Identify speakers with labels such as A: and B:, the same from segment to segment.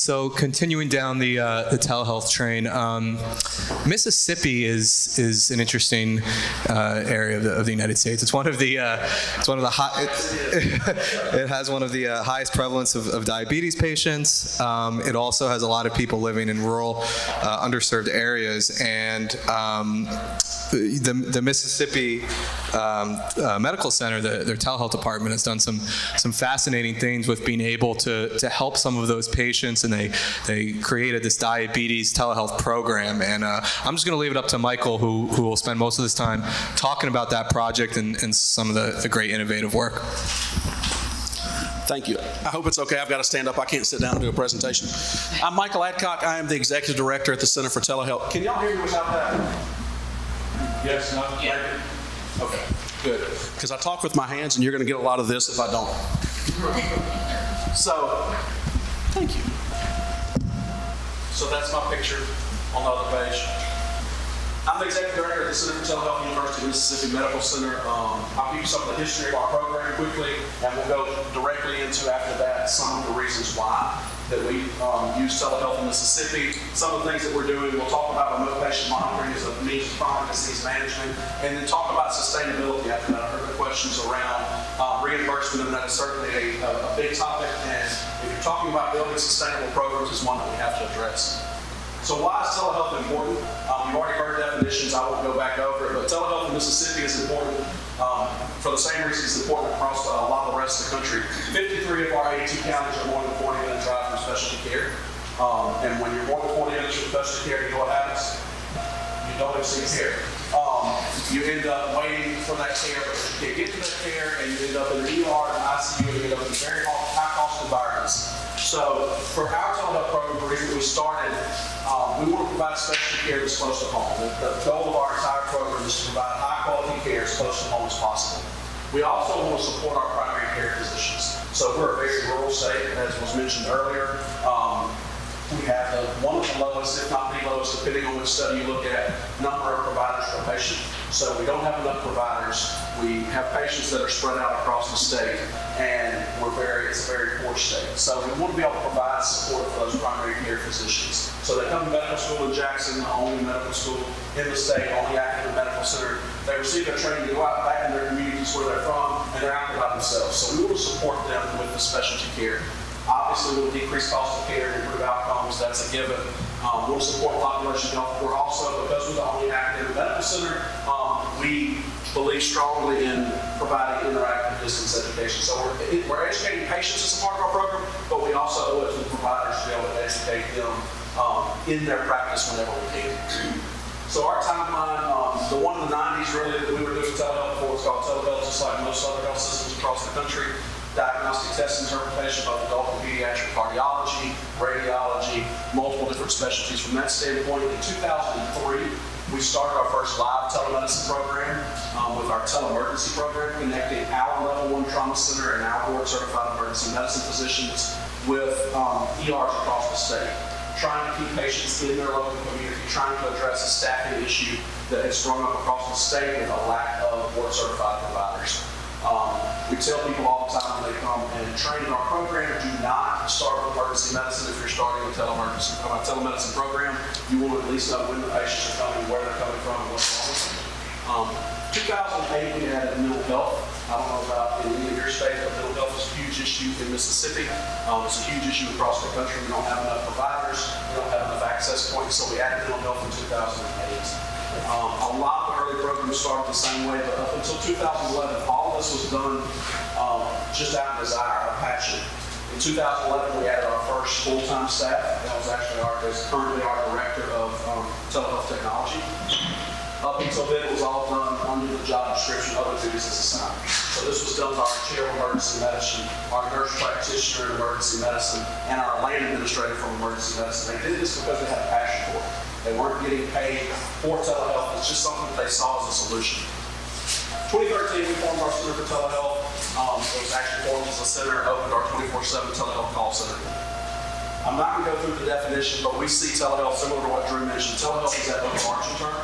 A: so continuing down the uh, the telehealth train, um, Mississippi is is an interesting uh, area of the, of the United States. It's one of the uh, it's one of the high, it, it has one of the uh, highest prevalence of, of diabetes patients. Um, it also has a lot of people living in rural, uh, underserved areas, and um, the, the Mississippi um, uh, Medical Center, the, their telehealth department, has done some some fascinating things with being able to to help some of those patients, and they they created this diabetes telehealth program. And uh, I'm just going to leave it up to Michael, who who will spend most of this time talking about that project and, and some of the, the great innovative work.
B: Thank you. I hope it's okay. I've got to stand up. I can't sit down and do a presentation. I'm Michael Adcock. I am the executive director at the Center for Telehealth. Can y'all hear me without that? Yes, no? Yeah. Okay, good. Because I talk with my hands, and you're going to get a lot of this if I don't. So, thank you. So that's my picture on the other page. I'm the executive director at the Center for Telehealth University of Mississippi Medical Center. Um, I'll give you some of the history of our program quickly, and we'll go directly into after that some of the reasons why that we um, use telehealth in Mississippi. Some of the things that we're doing, we'll talk about remote patient monitoring as a means of chronic disease management, and then talk about sustainability after that. I heard the questions around uh, reimbursement, and that is certainly a, a, a big topic. And if you're talking about building sustainable programs, it's one that we have to address. So why is telehealth important? Um, you've already heard definitions, I won't go back over it, but telehealth in Mississippi is important um, for the same reason it's important across a lot of the rest of the country. 53 of our 82 counties are more than 40 minute drive from specialty care. Um, and when you're than 40 minutes from specialty care, you know what happens? You don't receive care. Um, you end up waiting for that care, but you get to that care, and you end up in the ER and ICU, and you end up in very high cost environments. So for our telehealth program, the reason we started, um, we want to provide specialty care that's close to home. The, the goal of our entire program is to provide high quality care as close to home as possible. We also want to support our primary care physicians. So we're a very rural state, as was mentioned earlier. Um, we have the, one of the lowest, if not the lowest, depending on which study you look at, number of providers per patient. So we don't have enough providers. We have patients that are spread out across the state, and we're very, it's a very poor state. So we want to be able to provide support for those primary care physicians. So they come to medical school in Jackson, the only medical school in the state, only active medical center. They receive their training to go out back in their communities where they're from, and they're out by themselves. So we to support them with the specialty care. Obviously, we'll decrease cost of care and improve outcomes. That's a given. Um, we'll support population health. We're also, because we're the only academic medical center, um, we believe strongly in providing interactive distance education. So we're, we're educating patients as a part of our program, but we also owe it to the providers to be able to educate them um, in their practice whenever we can. So our timeline, um, the one in the 90s really that we were doing telehealth for was called telehealth, just like most other health systems across the country diagnostic test interpretation, both adult and pediatric cardiology, radiology, multiple different specialties from that standpoint. In 2003, we started our first live telemedicine program um, with our teleemergency program, connecting our level one trauma center and our board certified emergency medicine physicians with um, ERs across the state, trying to keep patients in their local community, trying to address a staffing issue that has sprung up across the state with a lack of board certified providers. Um, we tell people all the time when they come and train in our program, do not start with emergency medicine if you're starting a telemergency, a telemedicine program. You will at least know when the patients are coming, where they're coming from, and what's wrong with them. Um, 2008, we had mental health. I don't know about in any of your state, but mental health is a huge issue in Mississippi. Um, it's a huge issue across the country. We don't have enough providers. We don't have enough access points, so we added mental health in 2008. Um, a lot of early programs started the same way, but up until 2011, all of this was done um, just out of desire, of passion. In 2011, we added our first full-time staff. That was actually our, is currently our director of um, telehealth technology. Up until then, it was all done under the job description, other duties as assigned. So this was done by our chair of emergency medicine, our nurse practitioner in emergency medicine, and our lane administrator from emergency medicine. They did this because they had a passion for it. They weren't getting paid for telehealth. It's just something that they saw as a solution. 2013, we formed our Center for Telehealth. Um, it was actually formed as a center, opened our 24-7 telehealth call center. I'm not going to go through the definition, but we see telehealth similar to what Drew mentioned. Telehealth is that overarching term.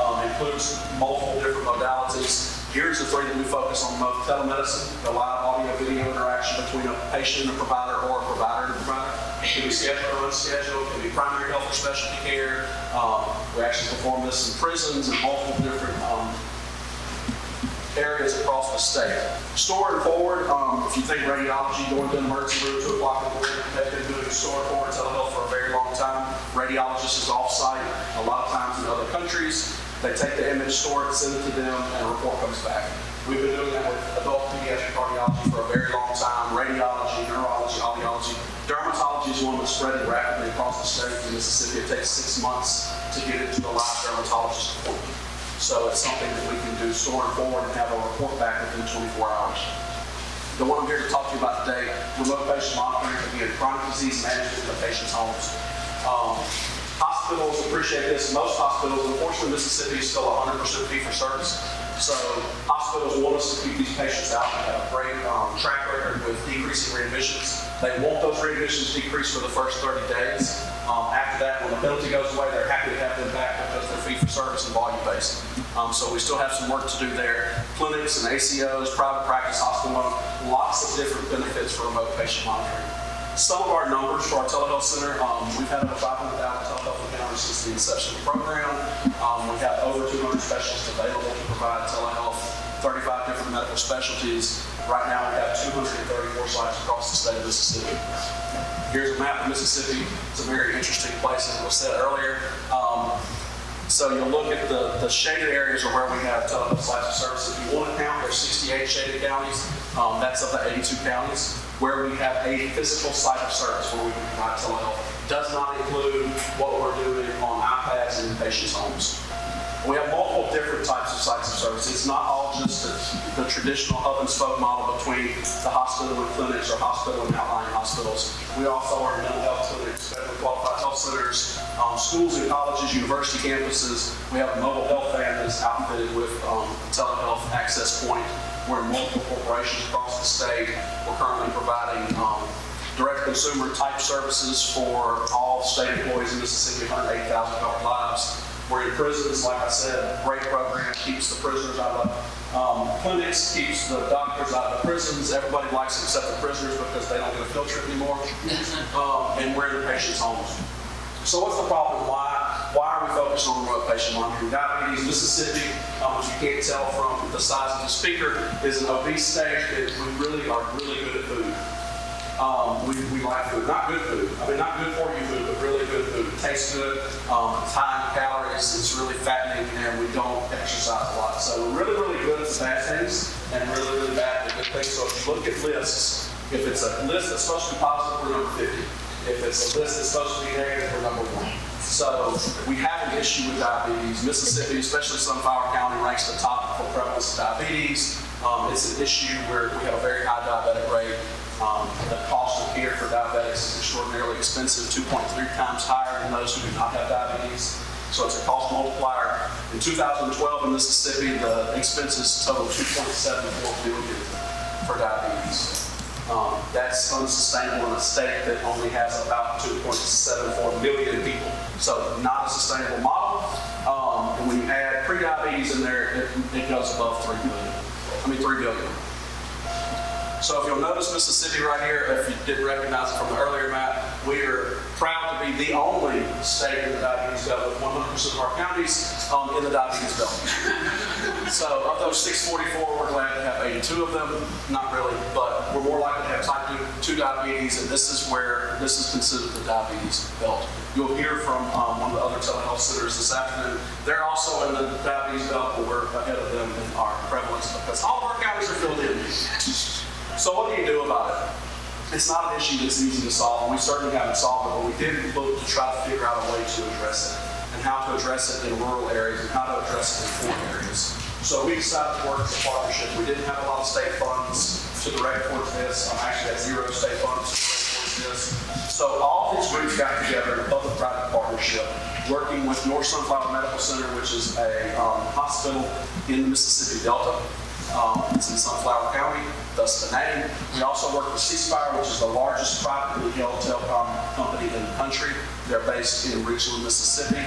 B: Um, includes multiple different modalities. Here's the three that we focus on most. Telemedicine, the live audio video interaction between a patient and a provider or a provider and a provider. Can be scheduled or unscheduled, can be primary health or specialty care. Um, We actually perform this in prisons and multiple different um, areas across the state. Store and forward, um, if you think radiology, going to an emergency room, two o'clock in the morning, they've been doing store and forward telehealth for a very long time. Radiologists is off-site, a lot of times in other countries. They take the image, store it, send it to them, and a report comes back. We've been doing that with adult pediatric cardiology for a very long time, radiology, neurology, audiology. Dermatology is one that's spreading rapidly across the state in Mississippi. It takes six months to get into the live dermatologist appointment. So it's something that we can do and forward and have a report back within 24 hours. The one I'm here to talk to you about today, remote patient monitoring, again, chronic disease management in the patient's homes. Um, Hospitals appreciate this. Most hospitals, unfortunately, Mississippi is still 100% fee for service. So hospitals want us to keep these patients out. We have a great um, track record with decreasing readmissions. They want those readmissions decreased for the first 30 days. Um, After that, when the penalty goes away, they're happy to have them back fee for service and volume based. Um, So we still have some work to do there. Clinics and ACOs, private practice, hospital, lots of different benefits for remote patient monitoring. Some of our numbers for our telehealth center, um, we've had over 500,000 telehealth encounters since the inception of the program. Um, we have over 200 specialists available to provide telehealth, 35 different medical specialties. Right now, we have 234 sites across the state of Mississippi. Here's a map of Mississippi. It's a very interesting place, as was said earlier. Um, so you'll look at the, the shaded areas are where we have telehealth sites of service. If you want to count, there's 68 shaded counties. Um, that's of the 82 counties where we have a physical site of service where we provide telehealth. Does not include what we're doing on iPads in patients' homes. We have multiple different types of sites of service. It's not all just the, the traditional hub and spoke model between the hospital and clinics or hospital and outlying hospitals. We also are mental health clinics, federally qualified health centers, um, schools and colleges, university campuses. We have a mobile health van that's outfitted with um, a telehealth access point. We're in multiple corporations across the state. We're currently providing um, direct consumer type services for all state employees in Mississippi, 108,000 covered lives. We're in prisons, like I said, a great program, keeps the prisoners out of um, clinics, keeps the doctors out of the prisons. Everybody likes it except the prisoners because they don't get a filter anymore. Um, and we're in the patient's homes. So what's the problem? Why, why are we focused on remote patient monitoring? Diabetes, Mississippi, um, which you can't tell from the size of the speaker, is an obese state. It- We really are really good at food. Um, we, we like food, not good food. I mean, not good for you food, but really good food. It tastes good, um, it's high in calories, it's really fattening, and we don't exercise a lot. So we're really, really good at the bad things and really, really bad at the good things. So if you look at lists, if it's a list that's supposed to be positive, we're number 50. If it's a list that's supposed to be negative, we're number one. So we have an issue with diabetes. Mississippi, especially Sunflower County, ranks the top for prevalence of diabetes. Um, it's an issue where we have a very high diabetic rate. Um, the cost of care for diabetics is extraordinarily expensive, 2.3 times higher than those who do not have diabetes. So it's a cost multiplier. In 2012 in Mississippi, the expenses totaled 2.74 billion for diabetes. Um, that's unsustainable in a state that only has about 2.74 million people. So not a sustainable model. Um, and when you add pre-diabetes in there, it, it goes above 3 billion. I mean, 3 billion. So if you'll notice Mississippi right here, if you didn't recognize it from the earlier map, we are the only state in the diabetes belt with 100% of our counties um, in the diabetes belt. So of those 644, we're glad to have 82 of them. Not really, but we're more likely to have type 2 diabetes, and this is where this is considered the diabetes belt. You'll hear from um, one of the other telehealth centers this afternoon. They're also in the diabetes belt, but we're ahead of them in our prevalence because all of our counties are filled in. So what do you do about it? It's not an issue that's easy to solve, and we certainly haven't solved it, but we did look to try to figure out a way to address it, and how to address it in rural areas, and how to address it in poor areas. So we decided to work as a partnership. We didn't have a lot of state funds to direct towards this. I'm actually at zero state funds to direct towards this. So all these groups got together in a public-private partnership, working with North Sunflower Medical Center, which is a um, hospital in the Mississippi Delta. Um, It's in Sunflower County, thus the name. We also work with C-Spire, which is the largest privately held telecom company in the country. They're based in Ridgeland, Mississippi.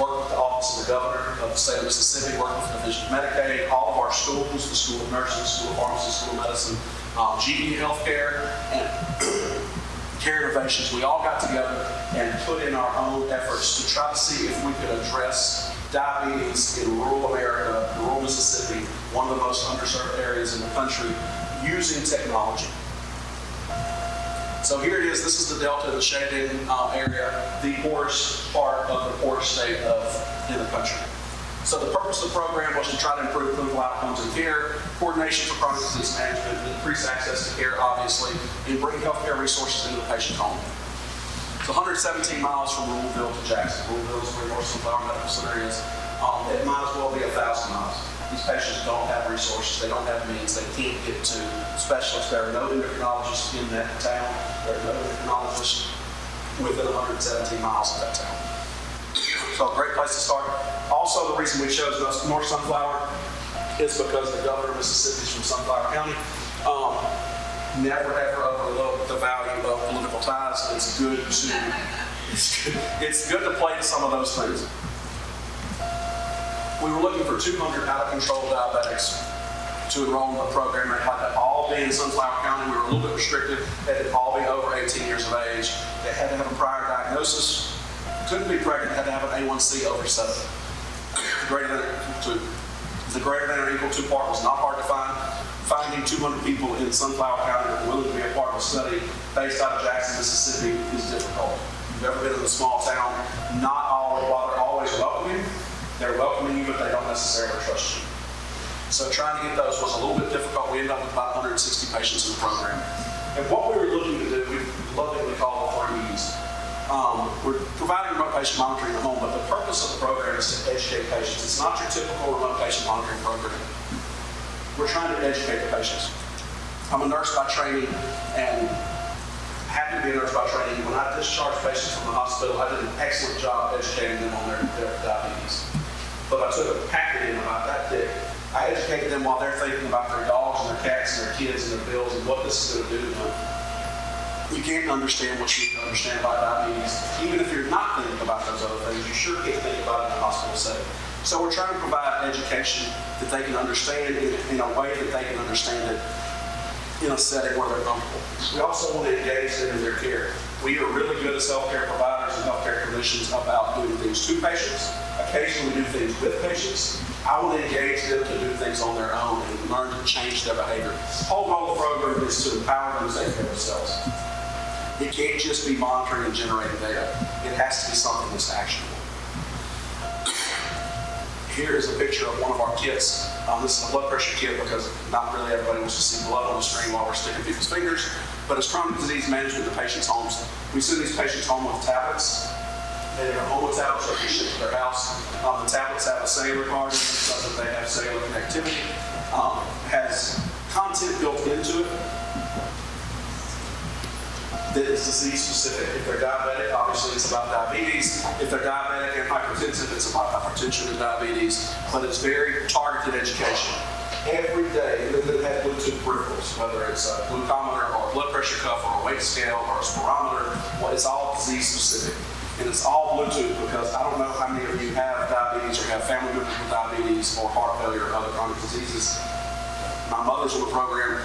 B: Work with the Office of the Governor of the State of Mississippi, work with the Division of Medicaid, all of our schools, the School of Nursing, School of Pharmacy, School of Medicine, um, GE Healthcare, and Care Innovations, we all got together and put in our own efforts to try to see if we could address diabetes in rural America, rural Mississippi, one of the most underserved areas in the country, using technology. So here it is, this is the Delta, the shaded um, area, the poorest part of the poorest state of, in the country. So the purpose of the program was to try to improve clinical outcomes and care, coordination for chronic disease management, increase access to care, obviously, and bring healthcare resources into the patient's home. It's 117 miles from Ruleville to Jackson. Ruleville is where North Sunflower Medical Center is. Um, it might as well be a thousand miles. These patients don't have resources, they don't have means, they can't get to specialists. There are no endocrinologists in that town. There are no endocrinologists within 117 miles of that town. So a great place to start. Also, the reason we chose North Sunflower is because the governor of Mississippi is from Sunflower County. Um, never ever overlook the value political ties. It's good to it's good, it's good to play to some of those things. We were looking for 200 out of control diabetics to enroll in the program. They had to all be in Sunflower County. We were a little bit restricted. They had to all be over 18 years of age. They had to have a prior diagnosis. Couldn't be pregnant. Had to have an A1C over seven. Greater than to the greater than or equal to part was not hard to find. Finding 200 people in Sunflower County that are willing to be a part of a study based out of Jackson, Mississippi is difficult. If you've ever been in a small town, not all, while they're always welcoming, they're welcoming you, but they don't necessarily trust you. So trying to get those was a little bit difficult. We ended up with about 160 patients in the program. And what we were looking to do, we lovingly call the three E's. Um, we're providing remote patient monitoring at home, but the purpose of the program is to educate patients. It's not your typical remote patient monitoring program. We're trying to educate the patients. I'm a nurse by training and happy to be a nurse by training. When I discharged patients from the hospital, I did an excellent job educating them on their, their diabetes. But I took a packet in about that thick. I educated them while they're thinking about their dogs and their cats and their kids and their bills and what this is going to do to them. You can't understand what you need to understand about diabetes. Even if you're not thinking about those other things, you sure can't think about it in a hospital setting. So we're trying to provide education that they can understand in, in a way that they can understand it in a setting where they're comfortable. We also want to engage them in their care. We are really good as healthcare providers and healthcare clinicians about doing things to patients. Occasionally do things with patients. I want to engage them to do things on their own and learn to change their behavior. Whole goal of the program is to empower them to take care of themselves. It can't just be monitoring and generating data. It has to be something that's actionable. Here is a picture of one of our kits. Um, this is a blood pressure kit because not really everybody wants to see blood on the screen while we're sticking people's fingers. But it's chronic disease management in the patient's homes. We send these patients home with tablets. They are home with tablets that we ship to their house. Um, the tablets have a cellular card so that they have cellular connectivity. Um, has content built into it that is disease specific. If they're diabetic, obviously it's about diabetes. If they're diabetic and hypertensive, it's about hypertension and diabetes. But it's very targeted education. Every day, then it has Bluetooth peripherals, whether it's a glucometer or a blood pressure cuff or a weight scale or a spirometer, well, it's all disease specific. And it's all Bluetooth because I don't know how many of you have diabetes or have family members with diabetes or heart failure or other chronic diseases. My mother's on the program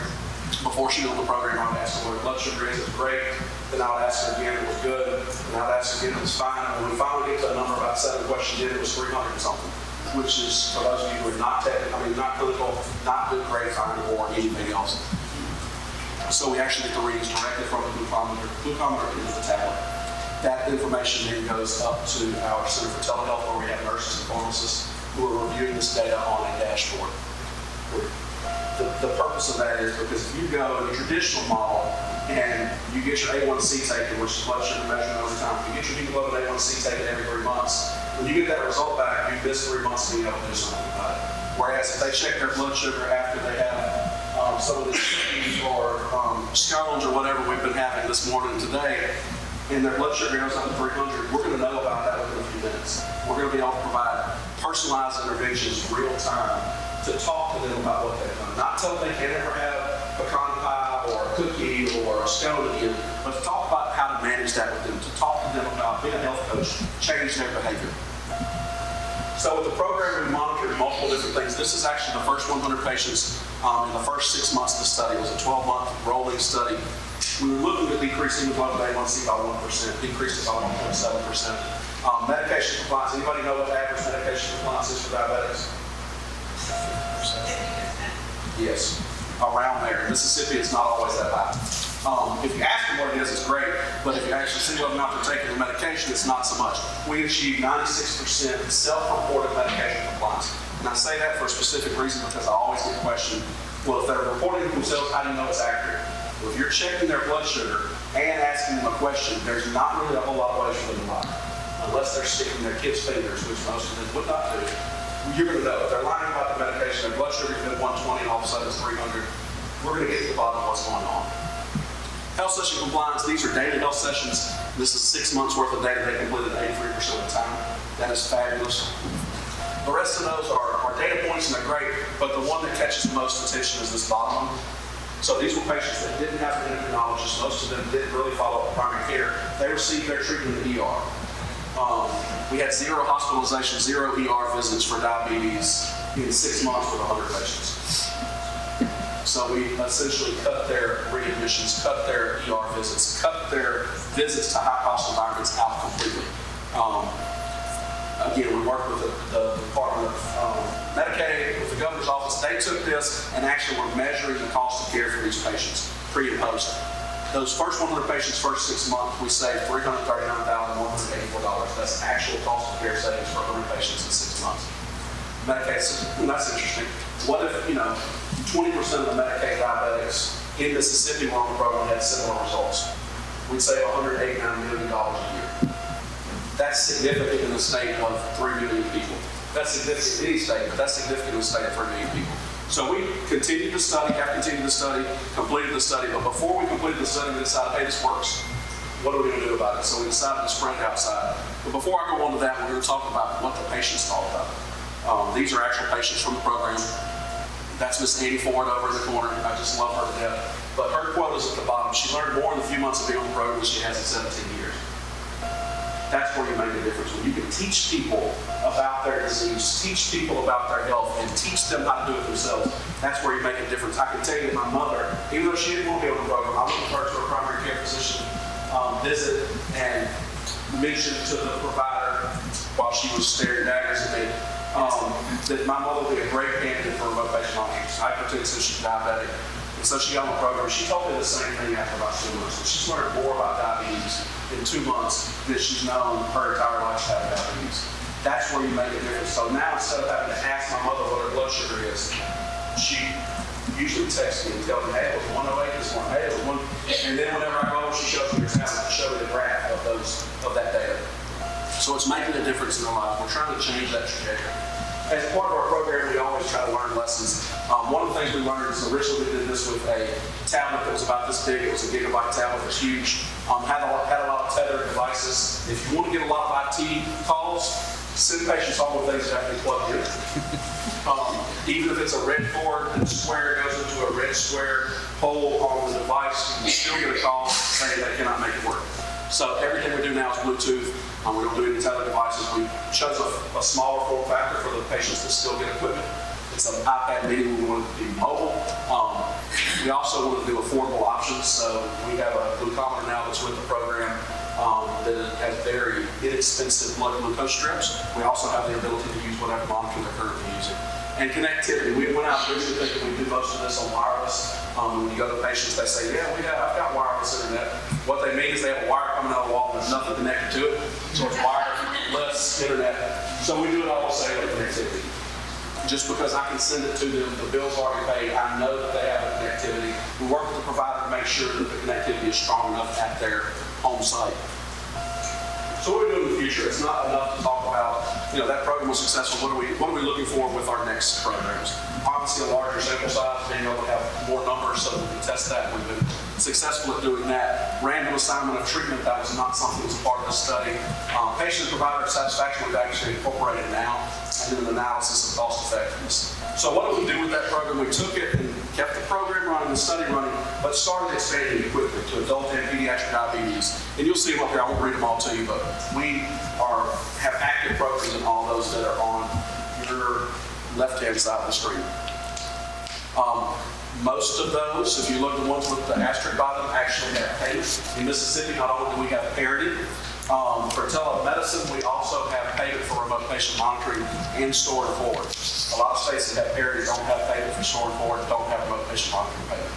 B: before she on the program, I would ask her her blood sugar is, it was great. Then I would ask her again, it was good. And I would ask her again, it was fine. And when we finally get to a number about seven questions in, it was 300 and something, which is, for those of you who are not technical, I mean, not clinical, not good grade fine or anything else. So we actually get the readings directly from the glucometer, glucometer into the tablet. That information then goes up to our Center for Telehealth, where we have nurses and pharmacists who are reviewing this data on a dashboard. The, the purpose of that is because if you go the traditional model and you get your A1C taken, which is blood sugar measurement over time, you get your hemoglobin A1C taken every three months, when you get that result back, you miss three months being able to do something about it. Whereas if they check their blood sugar after they have um, some of the cookies or um, scones or whatever we've been having this morning today, and their blood sugar goes up to 300, we're going to know about that within a few minutes. We're going to be able to provide personalized interventions real time to talk to them about what they've done. Not tell them they can't ever have pecan pie or a cookie or a scone again, but to talk about how to manage that with them, to talk to them about being a health coach, change their behavior. So with the program, we monitored multiple different things. This is actually the first 100 patients um, in the first six months of the study. It was a 12-month rolling study. We were looking at decreasing the blood A1C by 1%, decreased it by 1.7%. Um, medication compliance, anybody know what the average medication compliance is for diabetics? Yes, around there. Mississippi, it's not always that high. Um, if you ask them what it is, it's great, but if you actually see whether or not they're taking the medication, it's not so much. We achieve 96% self-reported medication compliance. And I say that for a specific reason because I always get questioned, well, if they're reporting themselves, how do you know it's accurate? Well, if you're checking their blood sugar and asking them a question, there's not really a whole lot of ways for them to lie. Unless they're sticking their kids' fingers, which most of them would not do you're going to know. If they're lying about the medication, their blood sugar's been 120 and all of a sudden it's 300, we're going to get to the bottom of what's going on. Health session compliance, these are daily health sessions. This is six months worth of data they completed 83% of the time. That is fabulous. The rest of those are, are data points and they're great, but the one that catches the most attention is this bottom one. So these were patients that didn't have an endocrinologist. Most of them didn't really follow up with primary care. They received their treatment in the ER. Um, we had zero hospitalization, zero ER visits for diabetes in six months with 100 patients. So we essentially cut their readmissions, cut their ER visits, cut their visits to high-cost environments out completely. Um, again, we worked with the, the Department of um, Medicaid, with the governor's office. They took this and actually were measuring the cost of care for these patients, pre and post. Those first 100 patients, first six months, we saved $339,184. That's actual cost of care savings for 100 patients in six months. Medicaid, and that's interesting. What if, you know, 20% of the Medicaid diabetics in Mississippi were on the program had similar results? We'd save $189 million a year. That's significant in the state of 3 million people. That's significant in any state, but that's significant in the state of 3 million people. So we continued the study, have continued the study, completed the study, but before we completed the study, we decided, hey, this works. What are we going to do about it? So we decided to spread it outside. But before I go on to that, we're going to talk about what the patients thought about. Um, these are actual patients from the program. That's Miss Annie Ford over in the corner. I just love her to death. But her quote is at the bottom. She learned more in the few months of being on the program than she has in 17 years. That's where you make a difference. When you can teach people about their disease, teach people about their health, and teach them how to do it themselves, that's where you make a difference. I can tell you that my mother, even though she didn't want to be on the program, I went with her to a primary care physician um, visit and mentioned to the provider while she was staring daggers at me um, that my mother would be a great candidate for remote patient hypertensive, she's diabetic. And so she got on the program. She told me the same thing after about two months. She's learned more about diabetes in two months than she's known her entire life have diabetes. That's where you make a difference. So now instead of having to ask my mother what her blood sugar is, she usually texts me and tells me, hey, it was 108 this morning, hey, it was one. And then whenever I go, she shows me her tablet to show me the graph of those of that data. So it's making a difference in their lives. We're trying to change that trajectory. As part of our program, we always try to learn lessons. Um, one of the things we learned is originally we did this with a tablet that was about this big. It was a gigabyte tablet. It was huge. Um, had, a lot, had a lot of tethered devices. If you want to get a lot of IT calls, send patients home with things that have to be plugged in. Um, even if it's a red cord and the square goes into a red square hole on the device, you still get a call saying they cannot make it work. So everything we do now is Bluetooth. Um, we don't do any tether devices. We chose a, a, smaller form factor for the patients that still get equipment. It's an iPad mini. We want it to be mobile. Um, we also want to do affordable options. So we have a glucometer now that's with the program um, that has very inexpensive blood glucose strips. We also have the ability to use whatever monitor they're currently using. And connectivity. We went out really thinking we do most of this on wireless. Um, when you go to patients, they say, yeah, we have, I've got wireless What they mean is they have a wire coming out of the wall and there's nothing connected to it. So it's wireless internet. So we do it all cellular connectivity. Just because I can send it to them, the bill's already paid, I know that they have a connectivity. We work with the provider to make sure that the connectivity is strong enough at their home site. So what we doing in the future? It's not enough to talk about, you know, that program was successful. What are we, what are we looking for with our next programs? Obviously, a larger sample size, being able to have more numbers so we can test that. We've been successful at doing that. Random assignment of treatment, that was not something that was part of the study. Um, patient provider satisfaction, we've actually incorporated now, and then an analysis of cost effectiveness. So what did we do with that program? We took it and kept the program running, the study running, but started expanding quickly to adult and pediatric diabetes. And you'll see them up here. I won't read them all to you, but we are have active programs in all those that are on your left-hand side of the screen. Um, Most of those, if you look at the ones with the asterisk by them, actually have payment. In Mississippi, not only do we have parity, um, for telemedicine, we also have payment for remote patient monitoring in store and forward. A lot of states that have parity don't have payment for store and forward, don't have remote patient monitoring payment.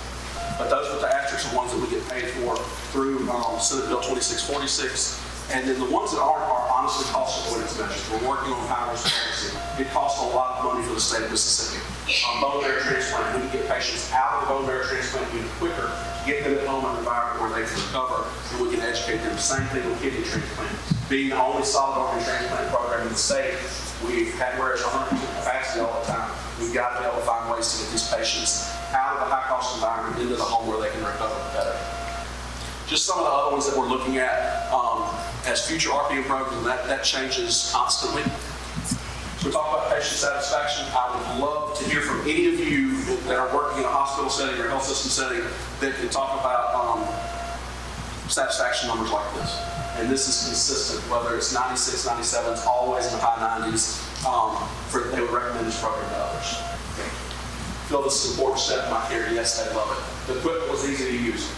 B: But those with the asterisks are ones that we get paid for through um, Senate Bill 2646. And then the ones that aren't are honestly cost avoidance measures. We're working on Powers policy. It costs a lot of money for the state of Mississippi. Um, bone marrow transplant, we can get patients out of the bone marrow transplant even quicker, get them at home in an environment where they can recover, and we can educate them. Same thing with kidney transplant. Being the only solid organ transplant program in the state, we've had where it's 100% capacity all the time. We've got to be able to find ways to get these patients out of the high-cost environment into the home where they can recover better. Just some of the other ones that we're looking at um, as future RPM programs, that, that changes constantly. We talk about patient satisfaction. I would love to hear from any of you that are working in a hospital setting or health system setting that can talk about um, satisfaction numbers like this. And this is consistent, whether it's 96, 97, it's always in the high 90s. Um, for, they would recommend this program to others. Feel this is an important step in my career. Yes, they love it. The equipment was easy to use.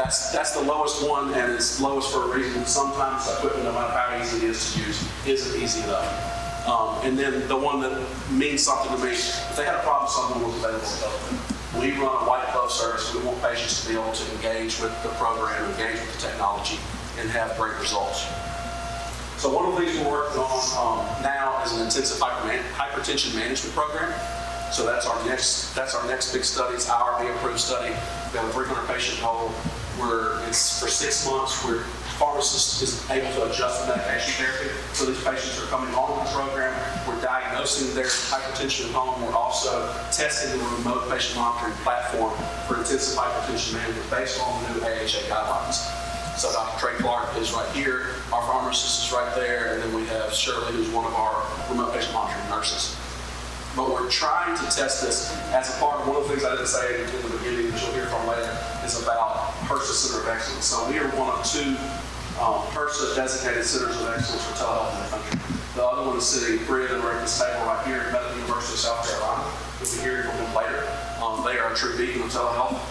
B: That's, that's the lowest one, and it's lowest for a reason. Sometimes equipment, no matter how easy it is to use, isn't easy enough. Um, and then the one that means something to me, if they had a problem, someone was available to help them. We run a white glove service. We want patients to be able to engage with the program, engage with the technology, and have great results. So one of the things we're working on um, now is an intensive hypertension management program. So that's our next that's our next big study. It's IRB approved study. We have a 300 patient goal. Where it's for six months. Where pharmacist is able to adjust the medication therapy. So these patients are coming on diagnosing their hypertension at home. We're also testing the remote patient monitoring platform for intensive hypertension management based on the new AHA guidelines. So Dr. Trey Clark is right here, our pharmacist is right there, and then we have Shirley, who's one of our remote patient monitoring nurses. But we're trying to test this as a part of one of the things I didn't say in the beginning, that you'll hear from later, is about HRSA Center of Excellence. So we are one of two um, HRSA designated centers of excellence for telehealth in the country. The other one is sitting three of them are at this table right here at Medical University of South Carolina. You'll be hearing from them later. Um, they are a true beacon of telehealth.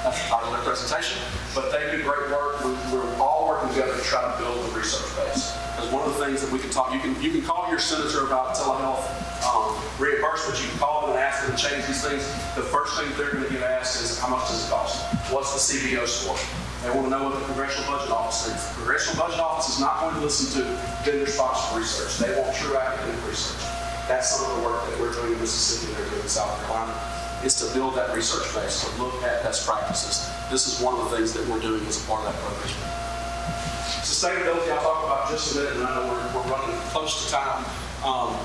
B: That's the title of their presentation. But they do great work. We, we're all working together to try to build the research base. Because one of the things that we can talk, you can you can call your senator about telehealth um, reimbursement. You can call them and ask them to change these things. The first thing they're going to get asked is how much does it cost? What's the CBO score? They want to know what the Congressional Budget Office thinks. The Congressional Budget Office is not going to listen to vendor-sponsored research. They want true academic research. That's some of the work that we're doing in Mississippi, they're doing in South Carolina is to build that research base, to look at best practices. This is one of the things that we're doing as a part of that program. Sustainability, I'll talk about just a minute, and I know we're, we're running close to time. Um,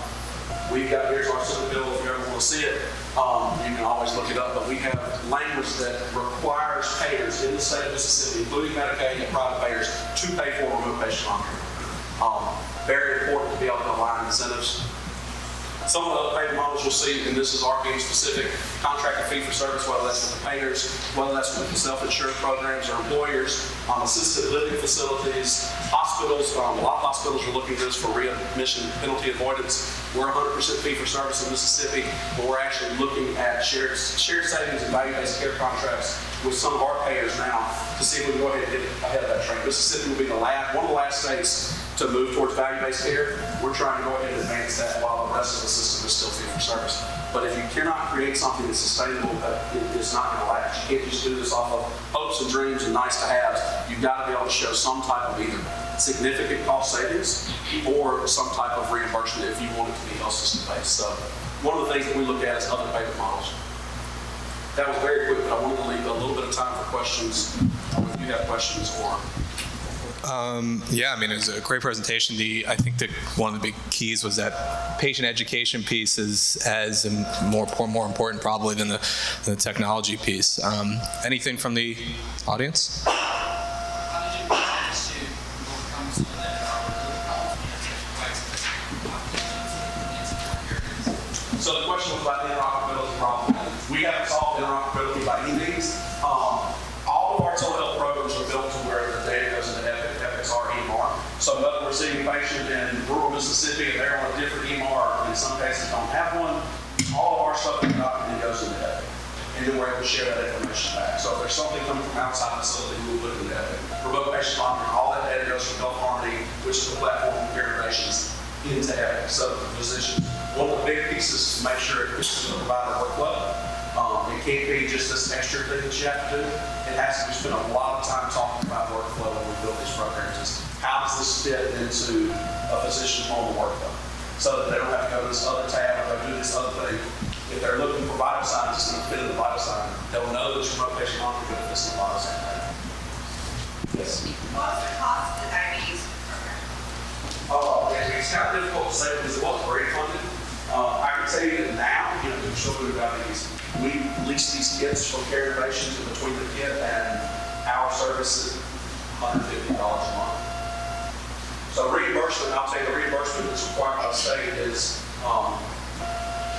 B: we've got, here's our Senate bill, if you ever want to see it, um, you can always look it up, but we have language that requires payers in the state of Mississippi, including Medicaid and private payers, to pay for remote patient monitoring. Um, very important to be able to align incentives. Some of the other payment models you'll see, and this is RPM specific, contracted fee for service, whether that's with the payers, whether that's with the self-insured programs or employers, um, assisted living facilities, hospitals. Um, a lot of hospitals are looking at this for readmission penalty avoidance. We're 100% fee for service in Mississippi, but we're actually looking at shared, shared savings and value-based care contracts with some of our payers now to see if we can go ahead and get ahead of that train. Mississippi will be the last, one of the last states to move towards value-based care. We're trying to go ahead and advance that while the rest of the system is still fee for service. But if you cannot create something that's sustainable, that it's not going to last. You can't just do this off of hopes and dreams and nice to haves. You've got to be able to show some type of either significant cost savings or some type of reimbursement if you want it to be health system based. So one of the things that we look at is other payment models. That was very quick, but I wanted to leave a little bit of time for questions, if you have questions or
A: Yeah, I mean, it was a great presentation. The I think that one of the big keys was that patient education piece is as more more important probably than the, the technology piece. Um, anything from the audience?
B: So the question was about the and they're on a different EMR, and in some cases don't have one, all of our stuff is documented goes into Epic. and then we're able to share that information back. So if there's something coming from outside the facility, we'll put it in Epic. Remote patient monitoring, all that data goes from Health Harmony, which is the platform for care innovations, into Epic. So the physicians, one of the big pieces is to make sure it fits the provider workflow. Um, it can't be just this extra thing that you have to do. It has to, we spend a lot of time talking about workflow when we build these programs. How does this fit into a physician's normal workflow? So that they don't have to go to this other tab or go do this other thing. If they're looking for vital signs, it's going to fit in the vital sign. They'll know that your remote patient monitoring benefits in the vital sign. Yes.
C: What's the cost of the diabetes program?
B: Oh, yeah, it's kind of difficult to say because it wasn't grant funded. Uh, I can tell you that now, you know, we're still diabetes. We lease these kits from Care Innovations and between the kit and our service is $150 a month. So reimbursement, I'll you, the reimbursement that's required by the state is, um,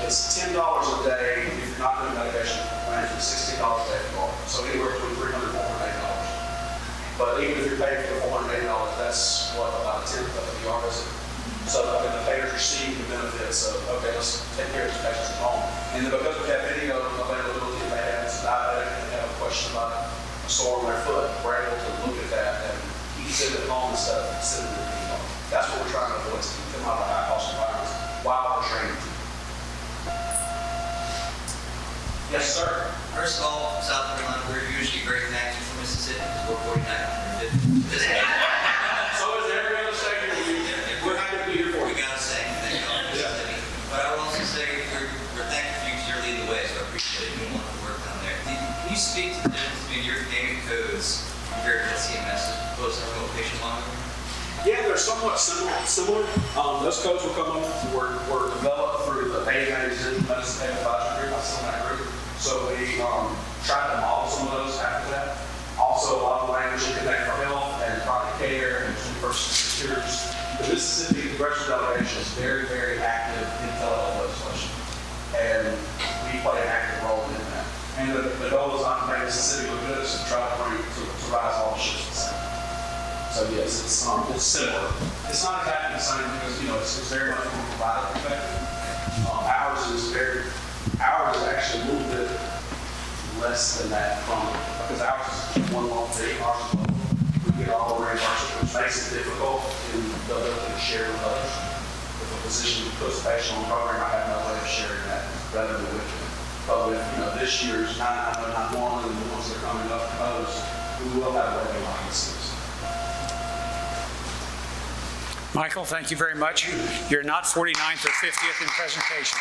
B: it's ten dollars a day if you're not doing medication management, sixteen dollars a day you are. So anywhere between three hundred and four hundred eighty dollars. But even if you're paying for four hundred eighty dollars, that's what, about a tenth of the ER visit. So I mean, the payers receive the benefits of, okay, let's take care of these patients at home. And then because we have video availability, if they have, it's diabetic, and they have a question about a sore on their foot, we're able to look at that and keep it at home instead of sitting in the. That's what we're trying to avoid, is keep them out of high cost environments while we're training. Yes, sir.
D: First of all, South Carolina, we're usually very thankful for Mississippi because we're 49 This
B: So is every other state, we, we're happy to be here for
D: we
B: you.
D: got to say thank you, Mississippi. But I will also say we're, we're thankful for you because you're leading the way, so I appreciate you doing a lot of work down there. Can can you speak to the difference between your gaming codes compared to CMS as opposed to remote patient monitoring?
B: Yeah, they're somewhat similar. Similar. Um, those codes will come up, were, were developed through the AMA Medicine Advisory Group, I on that group. So we, um, tried to model some of those after that. Also, a lot of language in Connect for Health and Chronic Care and First Securities. The Mississippi Congressional Delegation is very, very active in telehealth legislation. And we play an active role in that. And the, the goal is not to make Mississippi look good, it's to try to bring, to, to rise all ships. So yes, it's, um, it's similar. It's not exactly the same because, you know, it's, it's very much a provider perspective. Um, ours is very, ours is actually a little bit less than that from, because ours is one long fee, ours is. We get all the reimbursement, which makes it difficult in the ability to share with others. If a physician puts a patient on a program, I have no way of sharing that rather than with them. But with, you know, this year's 99091 and the ones that are coming up proposed, we will have a way behind the scenes.
E: Michael, thank you very much. You're not 49th or 50th in presentation.